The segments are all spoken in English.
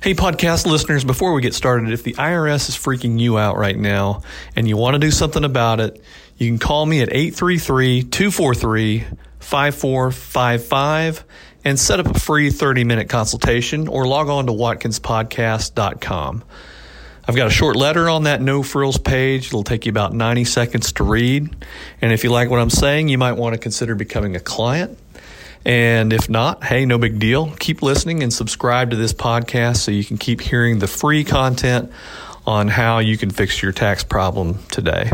Hey, podcast listeners, before we get started, if the IRS is freaking you out right now and you want to do something about it, you can call me at 833 243 5455 and set up a free 30 minute consultation or log on to watkinspodcast.com. I've got a short letter on that no frills page. It'll take you about 90 seconds to read. And if you like what I'm saying, you might want to consider becoming a client. And if not, hey, no big deal. Keep listening and subscribe to this podcast so you can keep hearing the free content on how you can fix your tax problem today.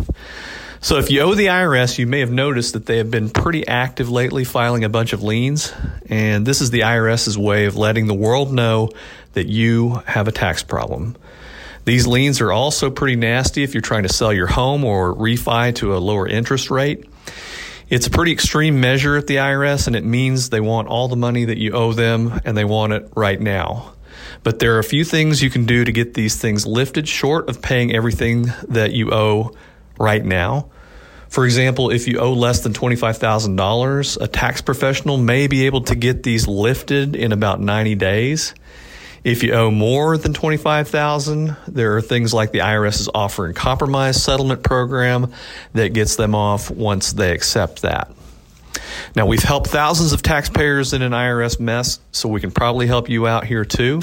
So, if you owe the IRS, you may have noticed that they have been pretty active lately filing a bunch of liens. And this is the IRS's way of letting the world know that you have a tax problem. These liens are also pretty nasty if you're trying to sell your home or refi to a lower interest rate. It's a pretty extreme measure at the IRS, and it means they want all the money that you owe them and they want it right now. But there are a few things you can do to get these things lifted short of paying everything that you owe right now. For example, if you owe less than $25,000, a tax professional may be able to get these lifted in about 90 days. If you owe more than 25,000, there are things like the IRS's offer and compromise settlement program that gets them off once they accept that. Now, we've helped thousands of taxpayers in an IRS mess, so we can probably help you out here too.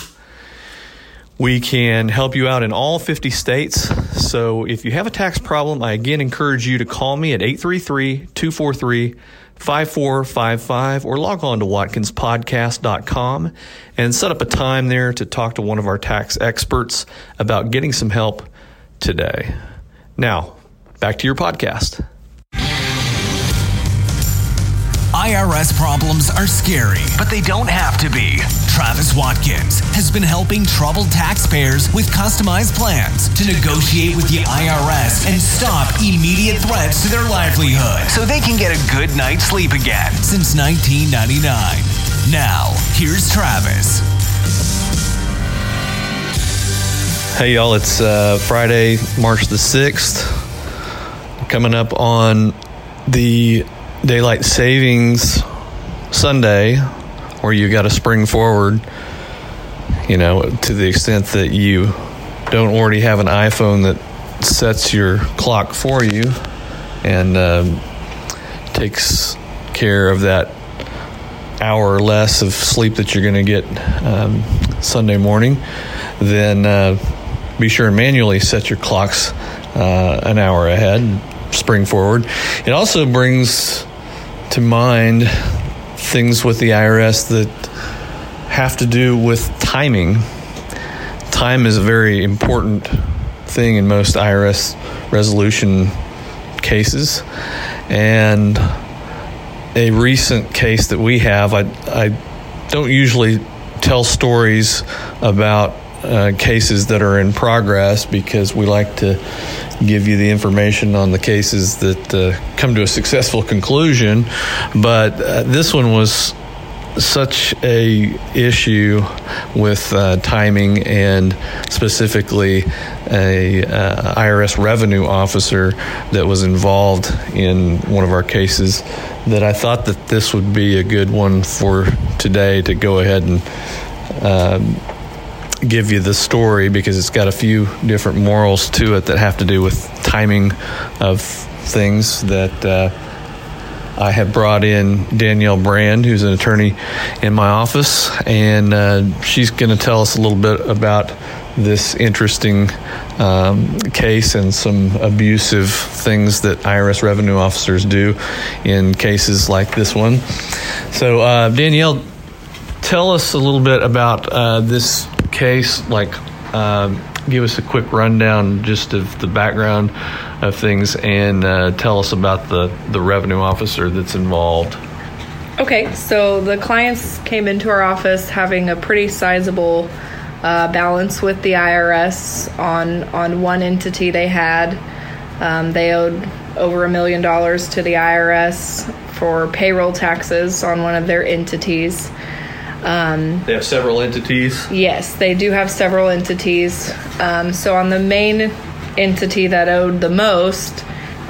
We can help you out in all 50 states. So if you have a tax problem, I again encourage you to call me at 833 243 5455 or log on to watkinspodcast.com and set up a time there to talk to one of our tax experts about getting some help today. Now, back to your podcast. IRS problems are scary, but they don't have to be. Travis Watkins has been helping troubled taxpayers with customized plans to negotiate with the IRS and stop immediate threats to their livelihood so they can get a good night's sleep again since 1999. Now, here's Travis. Hey, y'all, it's uh, Friday, March the 6th. Coming up on the daylight savings Sunday, where you got to spring forward, you know, to the extent that you don't already have an iPhone that sets your clock for you and um, takes care of that hour or less of sleep that you're going to get um, Sunday morning, then uh, be sure and manually set your clocks uh, an hour ahead, spring forward. It also brings to mind things with the IRS that have to do with timing. Time is a very important thing in most IRS resolution cases. And a recent case that we have, I, I don't usually tell stories about uh, cases that are in progress because we like to give you the information on the cases that uh, come to a successful conclusion. But uh, this one was such a issue with uh, timing and specifically a uh, IRS revenue officer that was involved in one of our cases that I thought that this would be a good one for today to go ahead and um, give you the story because it's got a few different morals to it that have to do with timing of things that uh, I have brought in Danielle Brand, who's an attorney in my office, and uh, she's going to tell us a little bit about this interesting um, case and some abusive things that IRS revenue officers do in cases like this one. So, uh, Danielle, tell us a little bit about uh, this case, like um, give us a quick rundown just of the background of things and uh, tell us about the, the revenue officer that's involved. Okay, so the clients came into our office having a pretty sizable uh, balance with the IRS on on one entity they had. Um, they owed over a million dollars to the IRS for payroll taxes on one of their entities. Um, they have several entities. Yes, they do have several entities. Um, so on the main entity that owed the most,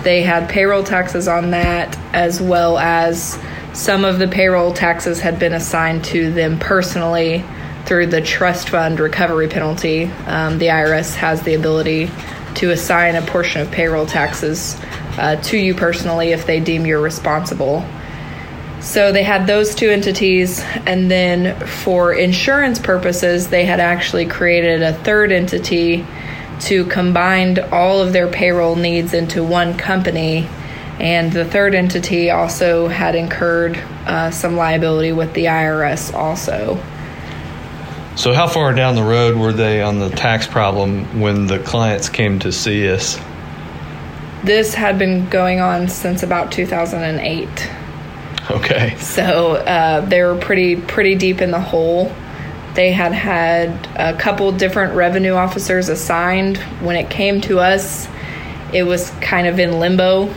they had payroll taxes on that, as well as some of the payroll taxes had been assigned to them personally through the trust fund recovery penalty, um, the IRS has the ability to assign a portion of payroll taxes uh, to you personally if they deem you're responsible. So they had those two entities, and then for insurance purposes, they had actually created a third entity to combine all of their payroll needs into one company. And the third entity also had incurred uh, some liability with the IRS, also. So, how far down the road were they on the tax problem when the clients came to see us? This had been going on since about 2008. Okay. So uh, they were pretty pretty deep in the hole. They had had a couple different revenue officers assigned. When it came to us, it was kind of in limbo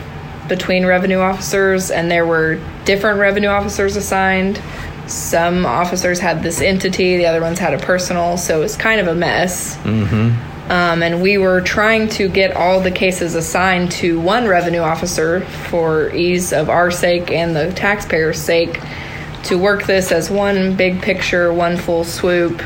between revenue officers, and there were different revenue officers assigned. Some officers had this entity, the other ones had a personal, so it was kind of a mess. Mm-hmm. Um, and we were trying to get all the cases assigned to one revenue officer for ease of our sake and the taxpayers' sake to work this as one big picture, one full swoop,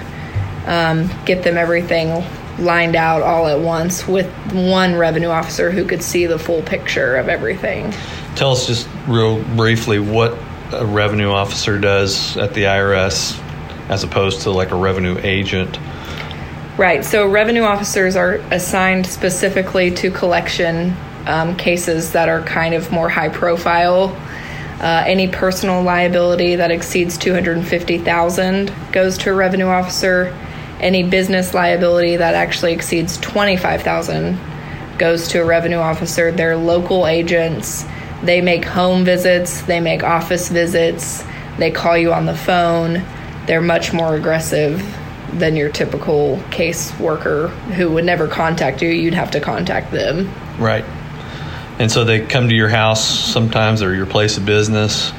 um, get them everything lined out all at once with one revenue officer who could see the full picture of everything. Tell us just real briefly what a revenue officer does at the IRS as opposed to like a revenue agent. Right. So revenue officers are assigned specifically to collection um, cases that are kind of more high profile. Uh, any personal liability that exceeds 250,000 goes to a revenue officer. Any business liability that actually exceeds 25,000 goes to a revenue officer. They're local agents. They make home visits, they make office visits, they call you on the phone. They're much more aggressive than your typical caseworker who would never contact you. You'd have to contact them. Right. And so they come to your house sometimes or your place of business.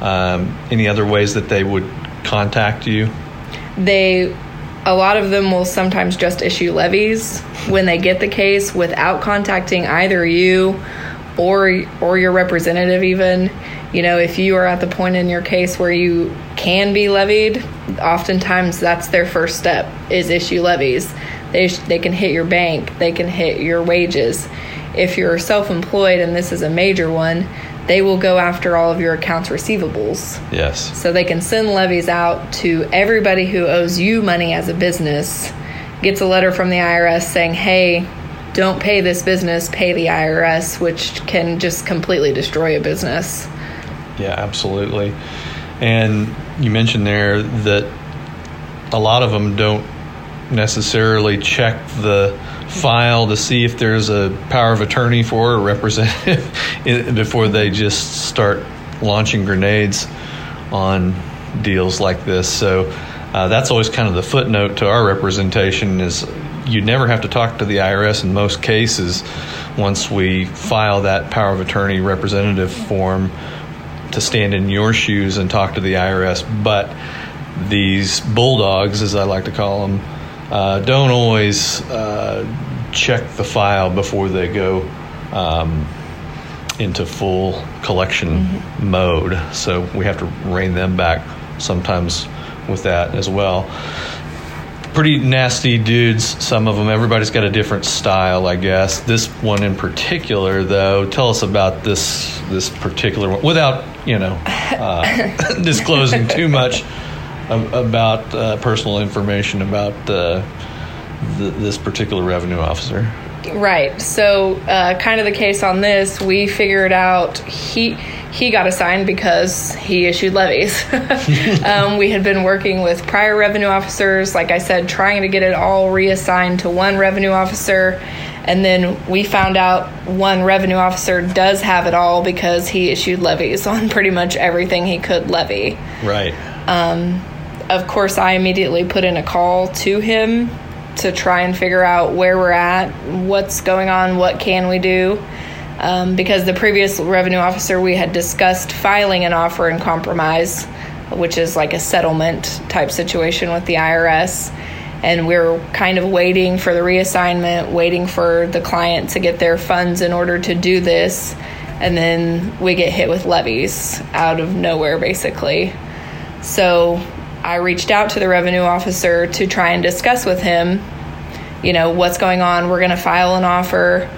Um, any other ways that they would contact you? They, a lot of them will sometimes just issue levies when they get the case without contacting either you or or your representative even you know if you are at the point in your case where you can be levied oftentimes that's their first step is issue levies they, sh- they can hit your bank they can hit your wages if you're self-employed and this is a major one they will go after all of your accounts receivables Yes. so they can send levies out to everybody who owes you money as a business gets a letter from the irs saying hey don't pay this business, pay the IRS, which can just completely destroy a business. Yeah, absolutely. And you mentioned there that a lot of them don't necessarily check the file to see if there's a power of attorney for a representative before they just start launching grenades on deals like this. So uh, that's always kind of the footnote to our representation is you never have to talk to the IRS in most cases once we file that power of attorney representative form to stand in your shoes and talk to the IRS. But these bulldogs, as I like to call them, uh, don't always uh, check the file before they go um, into full collection mm-hmm. mode. So we have to rein them back sometimes with that as well pretty nasty dudes, some of them. Everybody's got a different style, I guess. This one in particular, though, tell us about this this particular one without, you know, uh, disclosing too much about uh, personal information about uh, this particular revenue officer. Right. So, uh, kind of the case on this, we figured out he he got assigned because he issued levies. um, we had been working with prior revenue officers, like I said, trying to get it all reassigned to one revenue officer. And then we found out one revenue officer does have it all because he issued levies on pretty much everything he could levy. Right. Um, of course, I immediately put in a call to him to try and figure out where we're at, what's going on, what can we do um, because the previous revenue officer we had discussed filing an offer in compromise, which is like a settlement type situation with the IRS. And we are kind of waiting for the reassignment, waiting for the client to get their funds in order to do this. And then we get hit with levies out of nowhere, basically. So I reached out to the revenue officer to try and discuss with him, you know, what's going on. We're going to file an offer.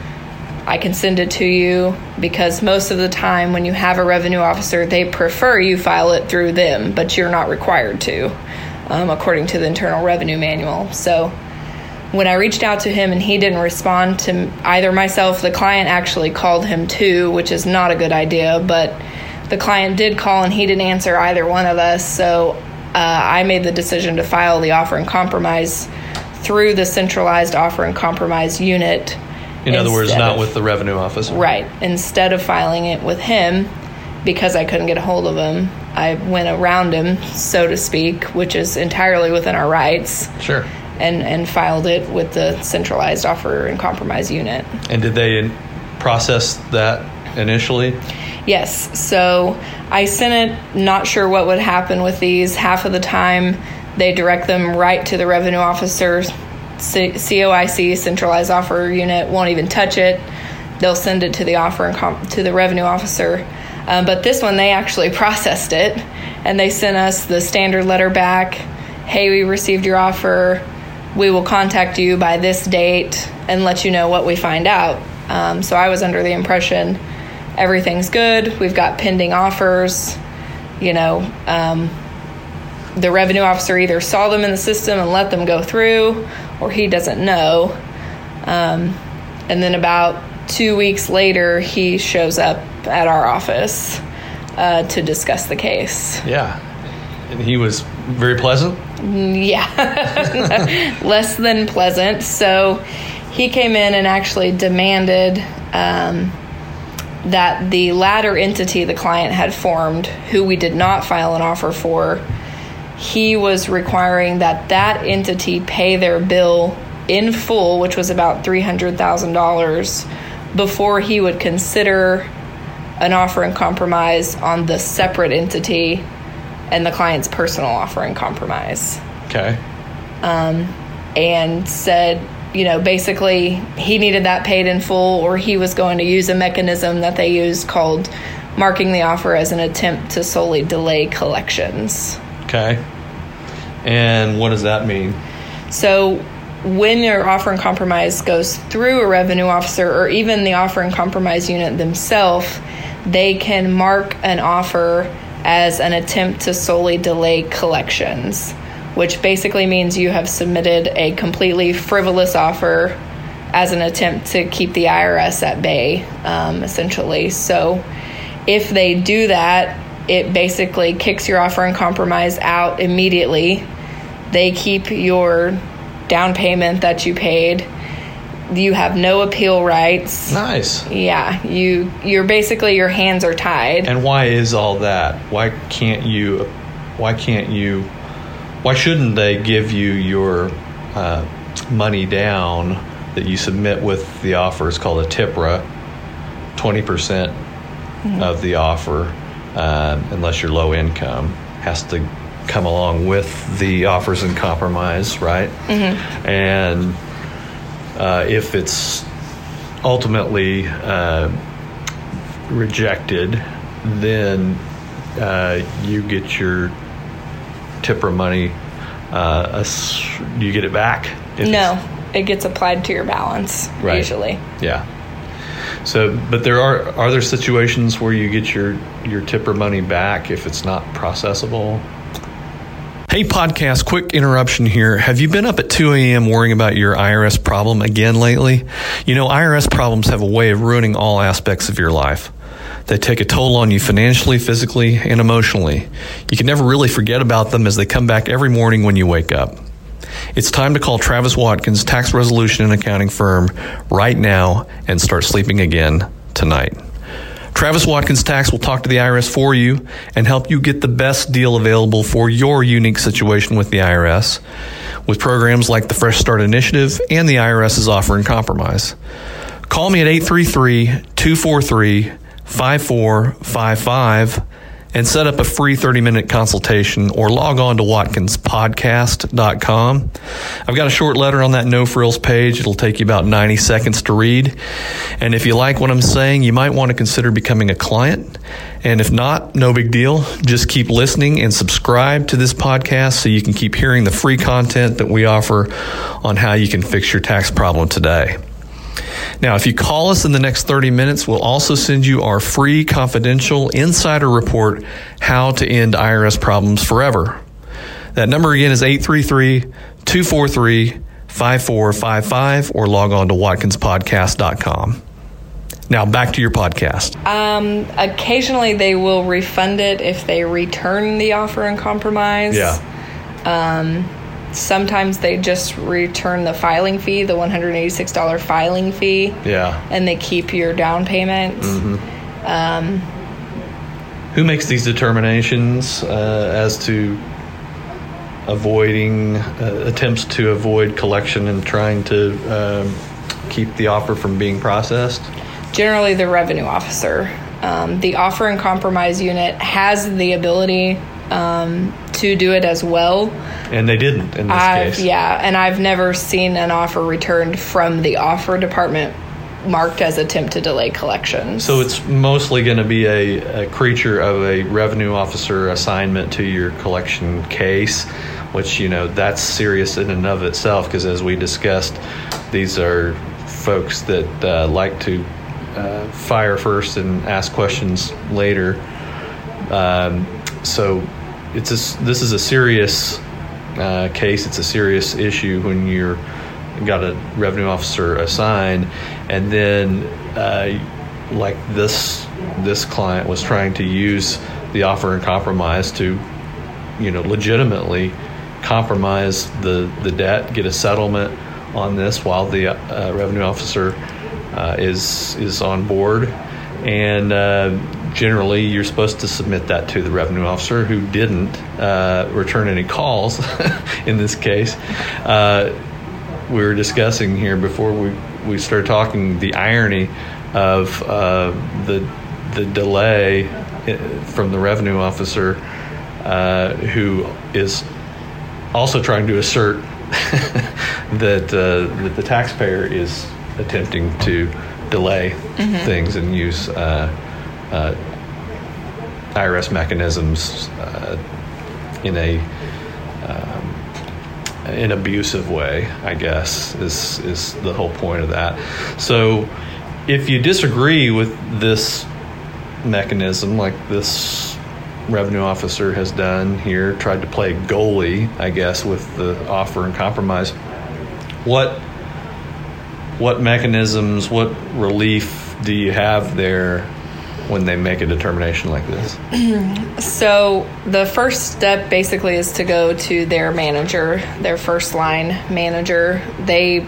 I can send it to you because most of the time when you have a revenue officer, they prefer you file it through them, but you're not required to, um, according to the Internal Revenue Manual. So when I reached out to him and he didn't respond to either myself, the client actually called him too, which is not a good idea, but the client did call and he didn't answer either one of us. So uh, I made the decision to file the offer and compromise through the centralized offer and compromise unit. In other words, not of- with the revenue officer. Right. Instead of filing it with him, because I couldn't get a hold of him, I went around him, so to speak, which is entirely within our rights, Sure. and, and filed it with the centralized offer and compromise unit. And did they process that initially? Yes. So I sent it, not sure what would happen with these. Half of the time, they direct them right to the revenue officer. COIC, centralized offer unit, won't even touch it. They'll send it to the offer and com- to the revenue officer. Um, but this one, they actually processed it, and they sent us the standard letter back. Hey, we received your offer. We will contact you by this date and let you know what we find out. Um, so I was under the impression everything's good. We've got pending offers. You know, um, the revenue officer either saw them in the system and let them go through, or he doesn't know. Um, and then about two weeks later, he shows up at our office uh, to discuss the case. Yeah. And he was very pleasant. Yeah, less than pleasant. So he came in and actually demanded um, that the latter entity the client had formed, who we did not file an offer for, he was requiring that that entity pay their bill in full, which was about $300,000, before he would consider an offer and compromise on the separate entity and the client's personal offer and compromise Okay. Um, and said, you know, basically he needed that paid in full, or he was going to use a mechanism that they used called marking the offer as an attempt to solely delay collections. Okay. And what does that mean? So when your offer and compromise goes through a revenue officer or even the offer and compromise unit themselves, they can mark an offer as an attempt to solely delay collections, which basically means you have submitted a completely frivolous offer as an attempt to keep the IRS at bay, um, essentially. So if they do that, it basically kicks your offer and compromise out immediately. They keep your down payment that you paid. You have no appeal rights. Nice. Yeah, you you're basically your hands are tied. And why is all that? Why can't you? Why can't you? Why shouldn't they give you your uh, money down that you submit with the offer? It's called a TIPRA, twenty percent of the offer, um, unless you're low income, has to come along with the offers and compromise, right? And uh, if it's ultimately uh, rejected, then uh, you get your TIPRA money. Uh, ass- you get it back. no, it gets applied to your balance Right. usually. Yeah. So, but there are are there situations where you get your your TIPRA money back if it's not processable? Hey, podcast, quick interruption here. Have you been up at 2 a.m. worrying about your IRS problem again lately? You know, IRS problems have a way of ruining all aspects of your life. They take a toll on you financially, physically, and emotionally. You can never really forget about them as they come back every morning when you wake up. It's time to call Travis Watkins, tax resolution and accounting firm, right now and start sleeping again tonight. Travis Watkins Tax will talk to the IRS for you and help you get the best deal available for your unique situation with the IRS with programs like the Fresh Start Initiative and the IRS's offer and compromise. Call me at 833 243 5455 and set up a free 30 minute consultation or log on to watkinspodcast.com. I've got a short letter on that no frills page. It'll take you about 90 seconds to read. And if you like what I'm saying, you might want to consider becoming a client. And if not, no big deal. Just keep listening and subscribe to this podcast so you can keep hearing the free content that we offer on how you can fix your tax problem today. Now, if you call us in the next 30 minutes, we'll also send you our free confidential insider report, How to End IRS Problems Forever. That number again is 833 243 5455 or log on to watkinspodcast.com. Now back to your podcast. Um, occasionally they will refund it if they return the offer and compromise. Yeah. Um, sometimes they just return the filing fee, the $186 filing fee, Yeah. and they keep your down payment. Who makes these determinations uh, as to avoiding uh, attempts to avoid collection and trying to um, keep the offer from being processed? Generally, the revenue officer. Um, the offer and compromise unit has the ability um, to do it as well. And they didn't in this I've, case. yeah, and I've never seen an offer returned from the offer department marked as attempt to delay collection. So it's mostly going to be a, a creature of a revenue officer assignment to your collection case, which, you know, that's serious in and of itself because as we discussed, these are folks that uh, like to uh, fire first and ask questions later. Um, so it's a this is a serious uh, case. It's a serious issue when you're got a revenue officer assigned, and then uh, like this this client was trying to use the offer and compromise to, you know, legitimately compromise the the debt, get a settlement on this while the uh, revenue officer uh, is is on board, and uh, generally you're supposed to submit that to the revenue officer who didn't uh, return any calls in this case. Uh, we were discussing here before we, we started talking the irony of uh, the the delay uh, from the revenue officer uh, who is also trying to assert that uh, that the taxpayer is attempting to delay things and use uh, uh, IRS mechanisms uh, in a um, an abusive way. I guess is is the whole point of that. So, if you disagree with this mechanism, like this revenue officer has done here, tried to play goalie, I guess, with the offer and compromise. What what mechanisms, what relief do you have there when they make a determination like this? So the first step basically is to go to their manager, their first line manager. They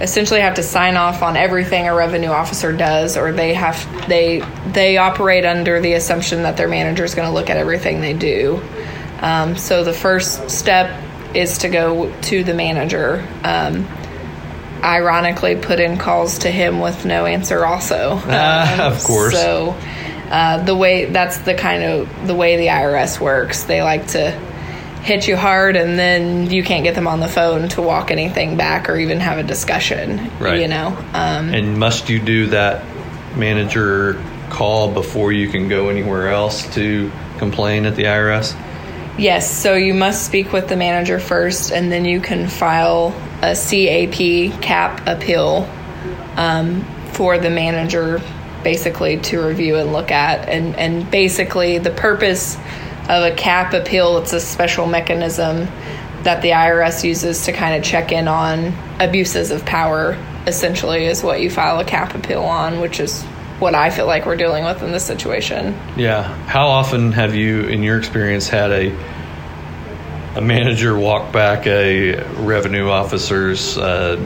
essentially have to sign off on everything a revenue officer does or they have they they operate under the assumption that their manager is going to look at everything they do. Um, so the first step is to go to the manager. Um, ironically, put in calls to him with no answer. Also, Ah, of course. So uh, the way that's the kind of the way the IRS works. They like to hit you hard, and then you can't get them on the phone to walk anything back or even have a discussion. Right. You know. Um, And must you do that manager call before you can go anywhere else to complain at the IRS? Yes, so you must speak with the manager first, and then you can file a CAP CAP appeal um, for the manager basically to review and look at. And, and basically, the purpose of a CAP appeal it's a special mechanism that the IRS uses to kind of check in on abuses of power, essentially, is what you file a CAP appeal on, which is what I feel like we're dealing with in this situation. Yeah. How often have you, in your experience, had a a manager walk back a revenue officer's uh,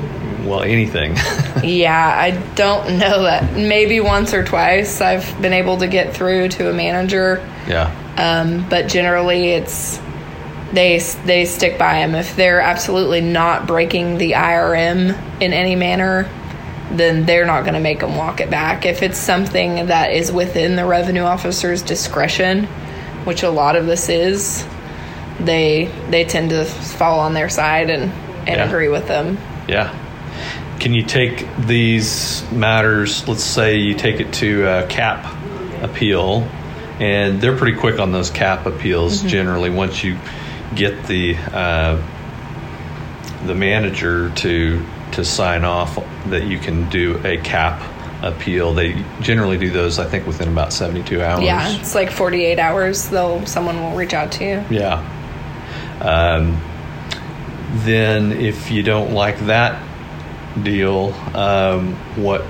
well anything? Yeah, I don't know that. Maybe once or twice I've been able to get through to a manager, yeah. um, but generally it's they they stick by them. If they're absolutely not breaking the IRM in any manner, then they're not going to make them walk it back. If it's something that is within the revenue officer's discretion, which a lot of this is, they they tend to fall on their side and, and Yeah. agree with them. Yeah. Can you take these matters, let's say you take it to a CAP appeal, and they're pretty quick on those CAP appeals generally once you get the uh, the manager to to sign off that you can do a CAP appeal. They generally do those, I think, within about 72 hours. Yeah, it's like 48 hours. They'll someone will reach out to you. Yeah. Um, then, if you don't like that deal, um, what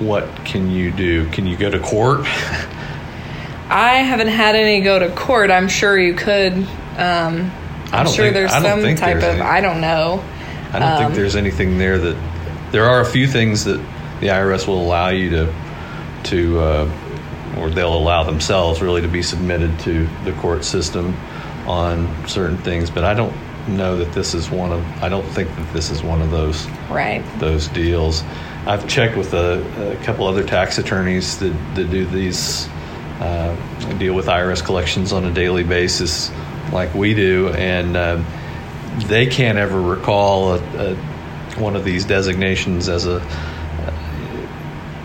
what can you do? Can you go to court? I haven't had any go to court. I'm sure you could. Um, I I'm don't sure think- there's some type there's of. any. I don't know. I don't think Um, there's anything there that there are a few things that the IRS will allow you to to uh, or they'll allow themselves really to be submitted to the court system on certain things, but I don't know that this is one of. I don't think that this is one of those. Right. those deals. I've checked with a, a couple other tax attorneys that, that do these, uh, deal with IRS collections on a daily basis, like we do, and um, they can't ever recall a, a, one of these designations as a,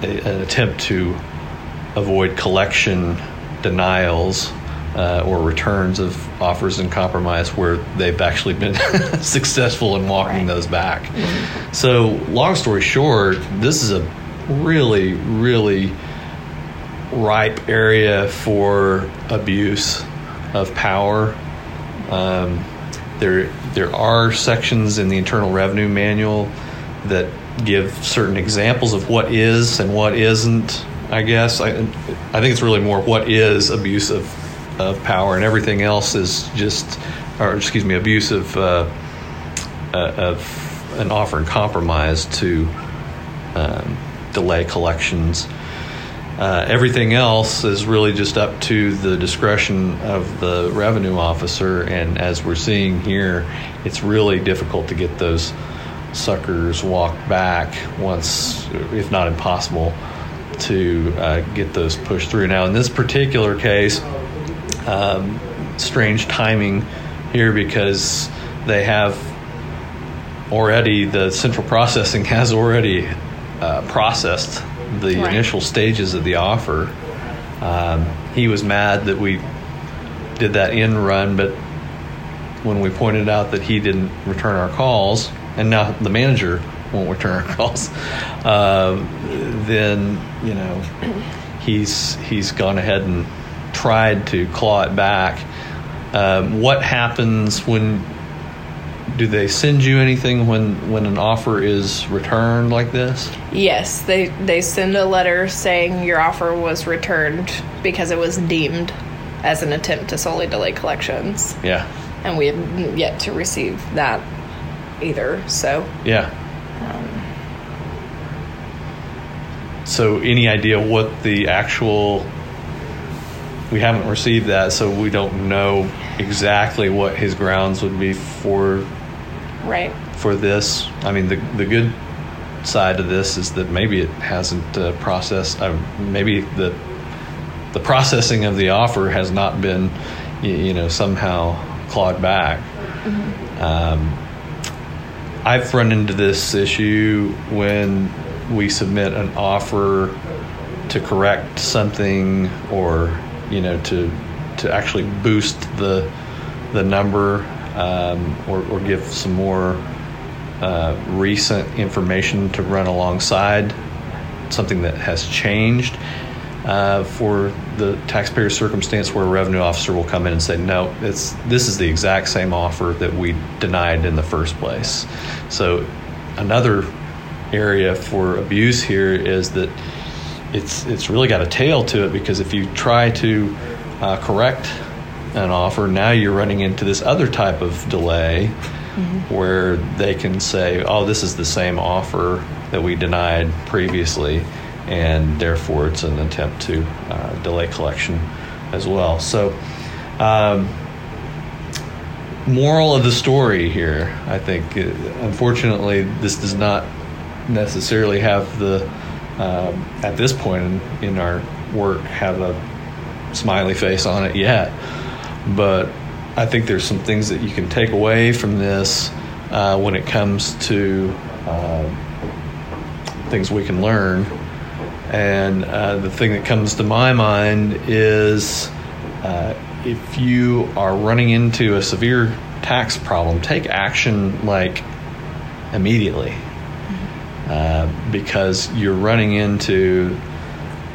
a an attempt to avoid collection denials uh, or returns of offers and compromise where they've actually been successful in walking Right. those back. So, long story short, this is a really, really ripe area for abuse of power. Um, there, there are sections in the Internal Revenue Manual that give certain examples of what is and what isn't. I guess I, I think it's really more what is abuse of, of power, and everything else is just, or excuse me, abuse of uh, uh, of an offer and compromise to um, delay collections. Uh, everything else is really just up to the discretion of the revenue officer, and as we're seeing here, it's really difficult to get those suckers walked back once, if not impossible, to uh, get those pushed through. Now, in this particular case, um, strange timing here because they have already the central processing has already uh, processed the Right. initial stages of the offer. Um, he was mad that we did that in run, but when we pointed out that he didn't return our calls, and now the manager won't return our calls, um, then you know he's he's gone ahead and tried to claw it back. Um, what happens when do they send you anything when when an offer is returned like this? Yes, they they send a letter saying your offer was returned because it was deemed as an attempt to solely delay collections, Yeah, and we have yet to receive that either. So yeah. So, any idea what the actual? We haven't received that, so we don't know exactly what his grounds would be for right, for this. I mean, the the good side of this is that maybe it hasn't uh, processed. Uh, maybe the the processing of the offer has not been, you, you know, somehow clawed back. Um, I've run into this issue when we submit an offer to correct something or you know to to actually boost the the number um, or, or give some more uh, recent information to run alongside something that has changed uh, for the taxpayer circumstance where a revenue officer will come in and say, no, it's this is the exact same offer that we denied in the first place. So another area for abuse here is that it's it's really got a tail to it because if you try to uh, correct an offer, now you're running into this other type of delay where they can say, "Oh, this is the same offer that we denied previously," and therefore it's an attempt to uh, delay collection as well. So. Um, moral of the story here, I think, uh, unfortunately, this does not necessarily have the, um, at this point in, our work, have a smiley face on it yet. But I think there's some things that you can take away from this uh, when it comes to uh, things we can learn. And uh, the thing that comes to my mind is uh, if you are running into a severe tax problem, take action like immediately. Uh, because you're running into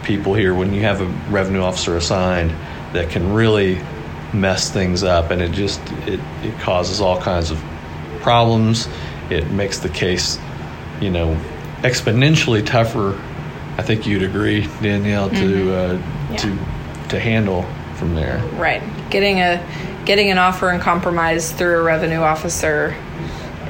people here when you have a revenue officer assigned that can really mess things up and it just it, it causes all kinds of problems it makes the case you know exponentially tougher i think you'd agree danielle to Mm-hmm. uh, to to handle from there Right. Getting a getting an offer and compromise through a revenue officer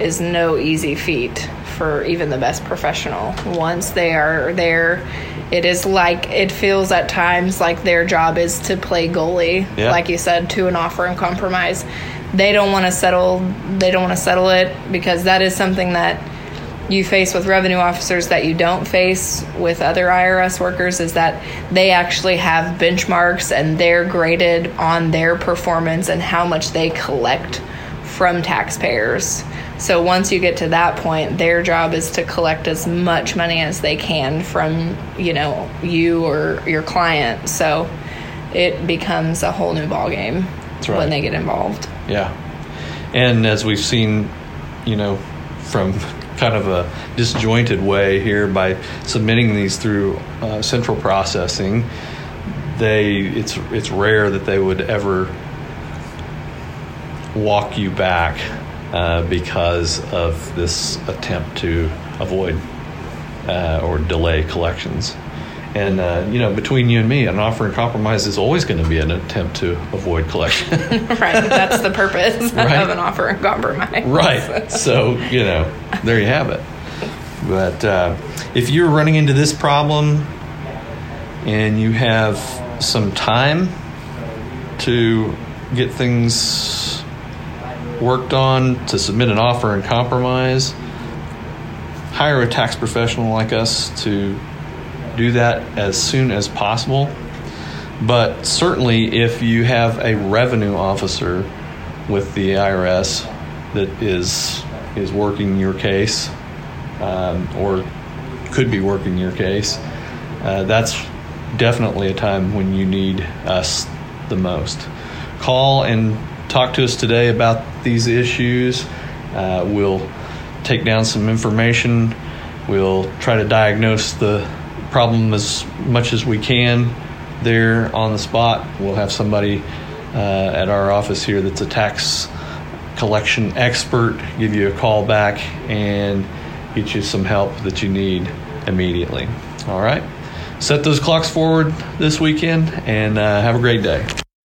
is no easy feat for even the best professional. Once they are there, it is like it feels at times like their job is to play goalie, Yeah. like you said, to an offer and compromise. They don't want to settle. They don't want to settle it because that is something that you face with revenue officers that you don't face with other IRS workers is that they actually have benchmarks and they're graded on their performance and how much they collect from taxpayers. So once you get to that point, their job is to collect as much money as they can from, you know, you or your client. So it becomes a whole new ballgame right. when they get involved. Yeah. And as we've seen, you know, from kind of a disjointed way here by submitting these through uh, central processing, they it's it's rare that they would ever walk you back uh, because of this attempt to avoid uh, or delay collections. And uh, you know, between you and me, an offer and compromise is always going to be an attempt to avoid collection. right. That's the purpose Right. of an offer and compromise. right. So you know, there you have it. But uh, if you're running into this problem and you have some time to get things worked on to submit an offer and compromise, hire a tax professional like us to do that as soon as possible. But certainly, if you have a revenue officer with the IRS that is is working your case, um, or could be working your case, uh, that's definitely a time when you need us the most. Call and talk to us today about these issues. Uh, we'll take down some information. We'll try to diagnose the problem as much as we can there on the spot. We'll have somebody uh, at our office here that's a tax collection expert give you a call back and get you some help that you need immediately. All right? Set those clocks forward this weekend and uh, have a great day.